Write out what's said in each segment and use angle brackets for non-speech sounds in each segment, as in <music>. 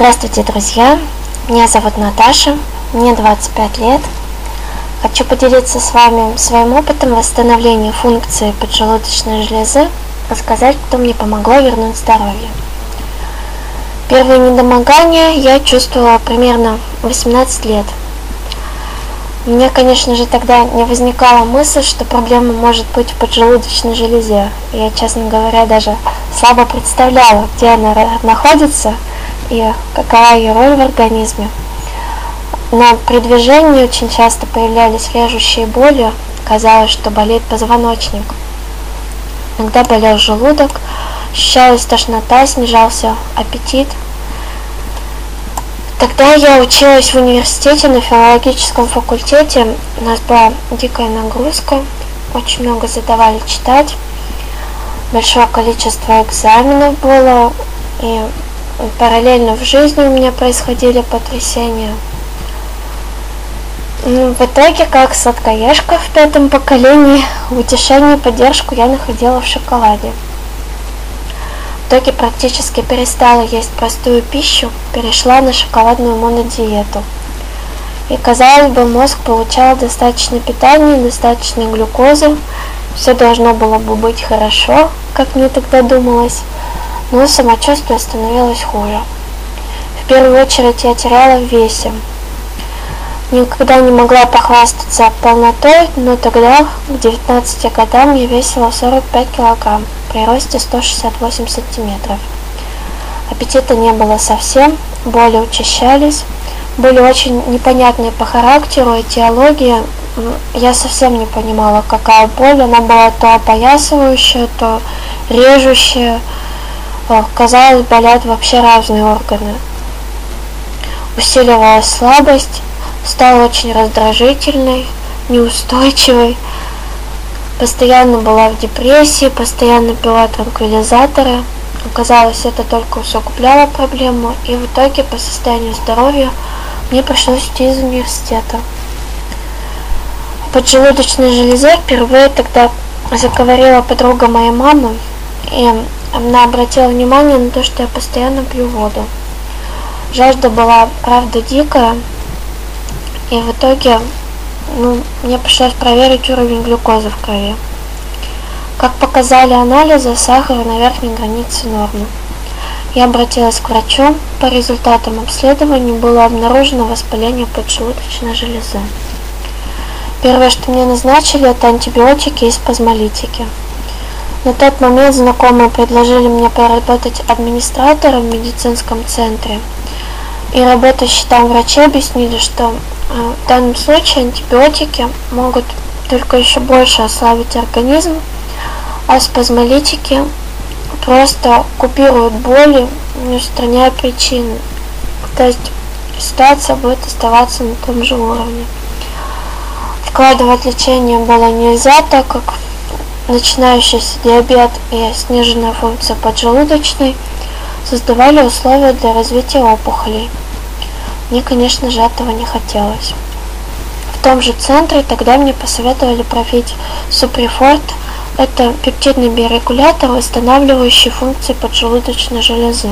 Здравствуйте, друзья! Меня зовут Наташа, мне 25 лет. Хочу поделиться с вами своим опытом восстановления функции поджелудочной железы, рассказать, что мне помогло вернуть здоровье. Первые недомогания я чувствовала примерно 18 лет. У меня, конечно же, тогда не возникала мысль, что проблема может быть в поджелудочной железе. Я, честно говоря, даже слабо представляла, где она находится – и какова ее роль в организме. Но при движении очень часто появлялись режущие боли, казалось, что болеет позвоночник. Иногда болел желудок, ощущалась тошнота, снижался аппетит. Тогда я училась в университете на филологическом факультете. У нас была дикая нагрузка, очень много задавали читать, большое количество экзаменов было, и параллельно в жизни у меня происходили потрясения. Ну, в итоге, как сладкоежка в пятом поколении, утешение и поддержку я находила в шоколаде. В итоге практически перестала есть простую пищу, перешла на шоколадную монодиету. И казалось бы, мозг получал достаточно питания, достаточно глюкозы, все должно было бы быть хорошо, как мне тогда думалось но самочувствие становилось хуже. В первую очередь я теряла в весе. Никогда не могла похвастаться полнотой, но тогда, к 19 годам, я весила 45 килограмм при росте 168 сантиметров. Аппетита не было совсем, боли учащались, были очень непонятные по характеру, этиология. Я совсем не понимала, какая боль, она была то опоясывающая, то режущая, казалось, болят вообще разные органы. Усиливалась слабость, стала очень раздражительной, неустойчивой, постоянно была в депрессии, постоянно пила транквилизаторы. Оказалось, это только усугубляло проблему, и в итоге по состоянию здоровья мне пришлось идти из университета. В поджелудочной железе впервые тогда заговорила подруга моей мамы, и она обратила внимание на то, что я постоянно пью воду. Жажда была, правда, дикая, и в итоге ну, мне пришлось проверить уровень глюкозы в крови. Как показали анализы, сахар на верхней границе нормы. Я обратилась к врачу. По результатам обследования было обнаружено воспаление поджелудочной железы. Первое, что мне назначили, это антибиотики и спазмолитики. На тот момент знакомые предложили мне поработать администратором в медицинском центре. И работающие там врачи объяснили, что э, в данном случае антибиотики могут только еще больше ослабить организм, а спазмолитики просто купируют боли, не устраняя причины. То есть ситуация будет оставаться на том же уровне. Вкладывать лечение было нельзя, так как начинающийся диабет и сниженная функция поджелудочной создавали условия для развития опухолей. Мне, конечно же, этого не хотелось. В том же центре тогда мне посоветовали пропить суприфорт. Это пептидный биорегулятор, восстанавливающий функции поджелудочной железы.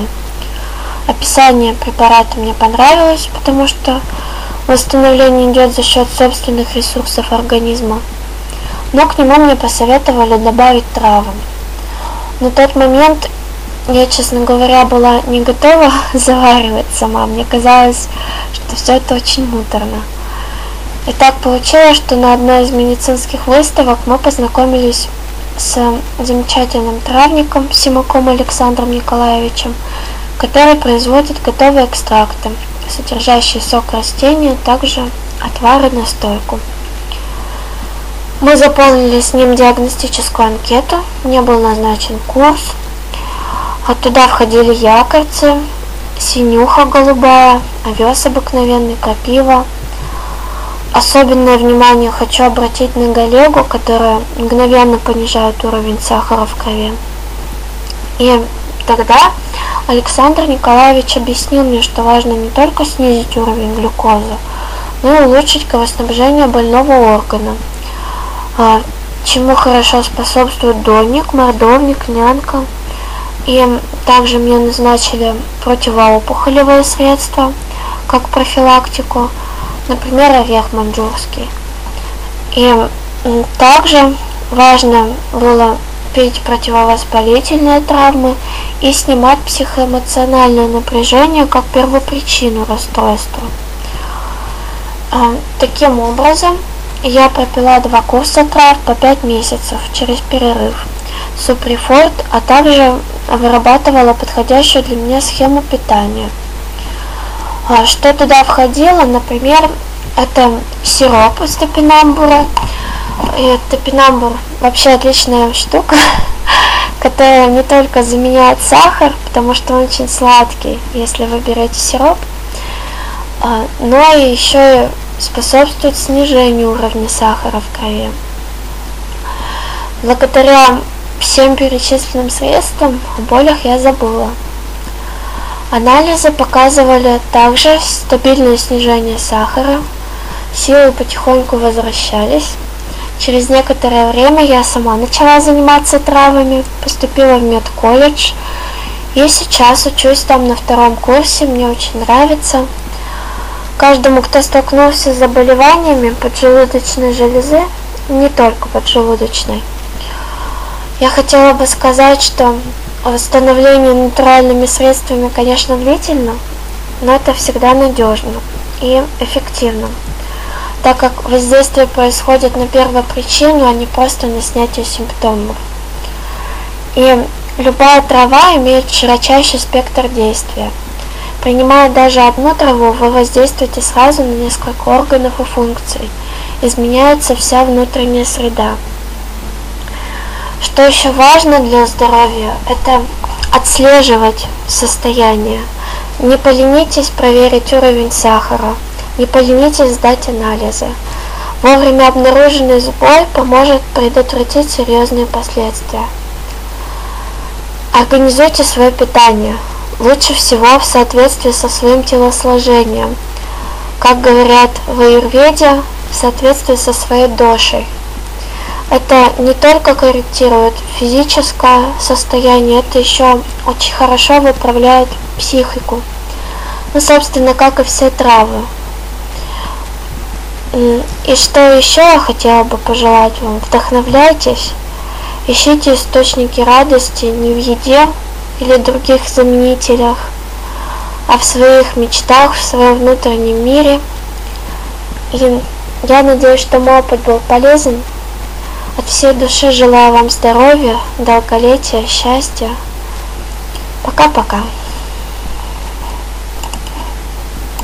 Описание препарата мне понравилось, потому что восстановление идет за счет собственных ресурсов организма но к нему мне посоветовали добавить травы. На тот момент я, честно говоря, была не готова <laughs> заваривать сама. Мне казалось, что все это очень муторно. И так получилось, что на одной из медицинских выставок мы познакомились с замечательным травником Симаком Александром Николаевичем, который производит готовые экстракты, содержащие сок растения, также отвары настойку. Мы заполнили с ним диагностическую анкету, мне был назначен курс. А туда входили якорцы, синюха голубая, овес обыкновенный, крапива. Особенное внимание хочу обратить на галегу, которая мгновенно понижает уровень сахара в крови. И тогда Александр Николаевич объяснил мне, что важно не только снизить уровень глюкозы, но и улучшить кровоснабжение больного органа – а, чему хорошо способствует дольник, мордовник, нянка. И также мне назначили противоопухолевые средства, как профилактику, например, орех маньчжурский. И также важно было пить противовоспалительные травмы и снимать психоэмоциональное напряжение как первопричину расстройства. А, таким образом, я пропила два курса трав по 5 месяцев через перерыв. Суприфорд, а также вырабатывала подходящую для меня схему питания. А, что туда входило, например, это сироп из топинамбура. И топинамбур вообще отличная штука, <laughs> которая не только заменяет сахар, потому что он очень сладкий, если вы берете сироп, а, но и еще и способствует снижению уровня сахара в крови. Благодаря всем перечисленным средствам о болях я забыла. Анализы показывали также стабильное снижение сахара, силы потихоньку возвращались. Через некоторое время я сама начала заниматься травами, поступила в медколледж, и сейчас учусь там на втором курсе, мне очень нравится. Каждому, кто столкнулся с заболеваниями поджелудочной железы, не только поджелудочной, я хотела бы сказать, что восстановление натуральными средствами, конечно, длительно, но это всегда надежно и эффективно, так как воздействие происходит на первопричину, а не просто на снятие симптомов. И любая трава имеет широчайший спектр действия. Принимая даже одну траву, вы воздействуете сразу на несколько органов и функций. Изменяется вся внутренняя среда. Что еще важно для здоровья, это отслеживать состояние. Не поленитесь проверить уровень сахара, не поленитесь сдать анализы. Вовремя обнаруженный сбой поможет предотвратить серьезные последствия. Организуйте свое питание, лучше всего в соответствии со своим телосложением. Как говорят в аюрведе, в соответствии со своей дошей – это не только корректирует физическое состояние, это еще очень хорошо выправляет психику. Ну, собственно, как и все травы. И что еще я хотела бы пожелать вам? Вдохновляйтесь, ищите источники радости не в еде или других заменителях, а в своих мечтах, в своем внутреннем мире. И я надеюсь, что мой опыт был полезен от всей души желаю вам здоровья, долголетия, счастья. Пока-пока.